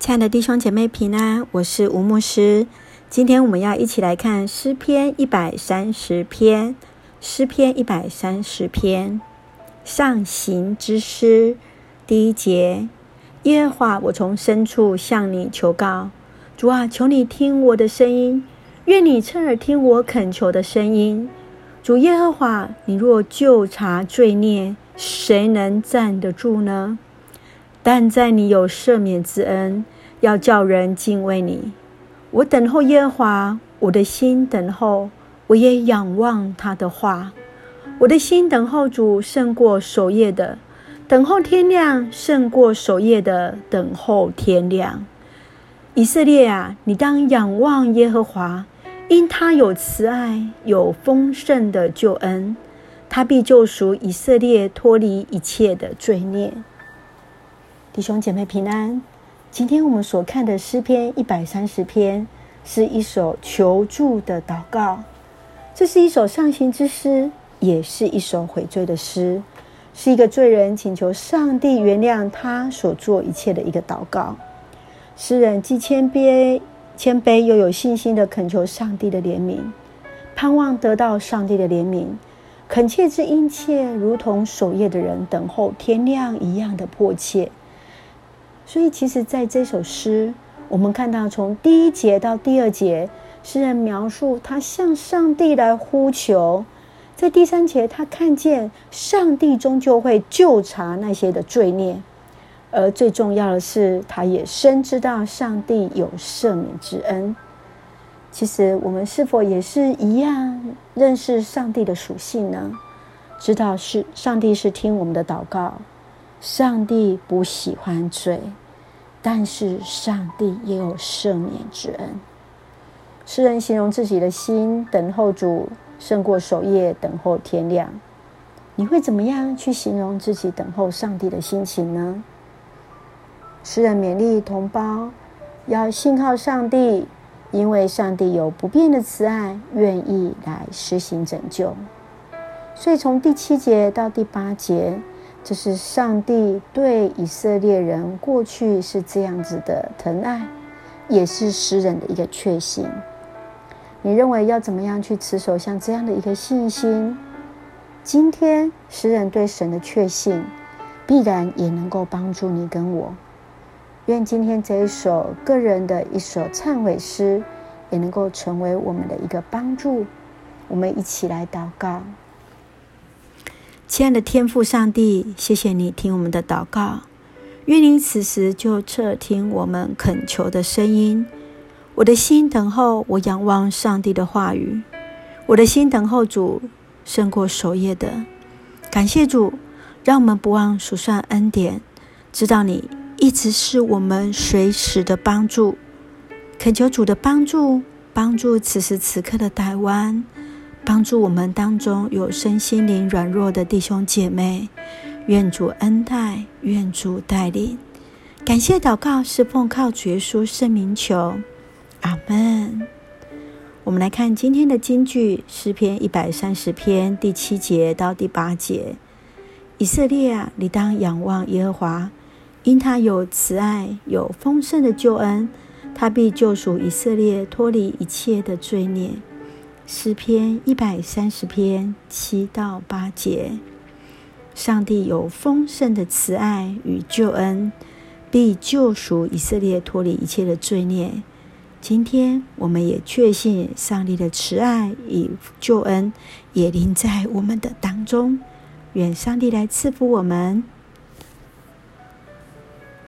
亲爱的弟兄姐妹平安，我是吴牧师。今天我们要一起来看诗篇一百三十篇。诗篇一百三十篇上行之诗第一节：耶和华，我从深处向你求告，主啊，求你听我的声音，愿你侧耳听我恳求的声音。主耶和华，你若就查罪孽，谁能站得住呢？但在你有赦免之恩，要叫人敬畏你。我等候耶和华，我的心等候，我也仰望他的话。我的心等候主胜过守夜的，等候天亮胜过守夜的等候天亮。以色列啊，你当仰望耶和华，因他有慈爱，有丰盛的救恩，他必救赎以色列脱离一切的罪孽。弟兄姐妹平安。今天我们所看的诗篇一百三十篇，是一首求助的祷告。这是一首上行之诗，也是一首悔罪的诗，是一个罪人请求上帝原谅他所做一切的一个祷告。诗人既谦卑、谦卑又有信心的恳求上帝的怜悯，盼望得到上帝的怜悯，恳切之殷切，如同守夜的人等候天亮一样的迫切。所以，其实，在这首诗，我们看到从第一节到第二节，诗人描述他向上帝来呼求；在第三节，他看见上帝终究会救查那些的罪孽；而最重要的是，他也深知道上帝有赦免之恩。其实，我们是否也是一样认识上帝的属性呢？知道是上帝是听我们的祷告，上帝不喜欢罪。但是上帝也有赦免之恩。诗人形容自己的心等候主，胜过守夜等候天亮。你会怎么样去形容自己等候上帝的心情呢？诗人勉励同胞要信靠上帝，因为上帝有不变的慈爱，愿意来实行拯救。所以从第七节到第八节。这是上帝对以色列人过去是这样子的疼爱，也是诗人的一个确信。你认为要怎么样去持守像这样的一个信心？今天诗人对神的确信，必然也能够帮助你跟我。愿今天这一首个人的一首忏悔诗，也能够成为我们的一个帮助。我们一起来祷告。亲爱的天父上帝，谢谢你听我们的祷告，愿你此时就侧听我们恳求的声音。我的心等候，我仰望上帝的话语。我的心等候主，胜过守夜的。感谢主，让我们不忘数算恩典，知道你一直是我们随时的帮助。恳求主的帮助，帮助此时此刻的台湾。帮助我们当中有身心灵软弱的弟兄姐妹，愿主恩待，愿主带领。感谢祷告是奉靠主耶稣圣名求，阿门。我们来看今天的金句，诗篇一百三十篇第七节到第八节：以色列啊，你当仰望耶和华，因他有慈爱，有丰盛的救恩，他必救赎以色列脱离一切的罪孽。诗篇一百三十篇七到八节，上帝有丰盛的慈爱与救恩，必救赎以色列脱离一切的罪孽。今天我们也确信上帝的慈爱与救恩也临在我们的当中。愿上帝来赐福我们。